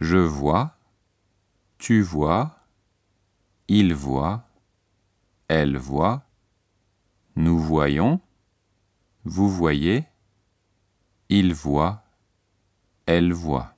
Je vois, tu vois, il voit, elle voit, nous voyons, vous voyez, il voit, elle voit.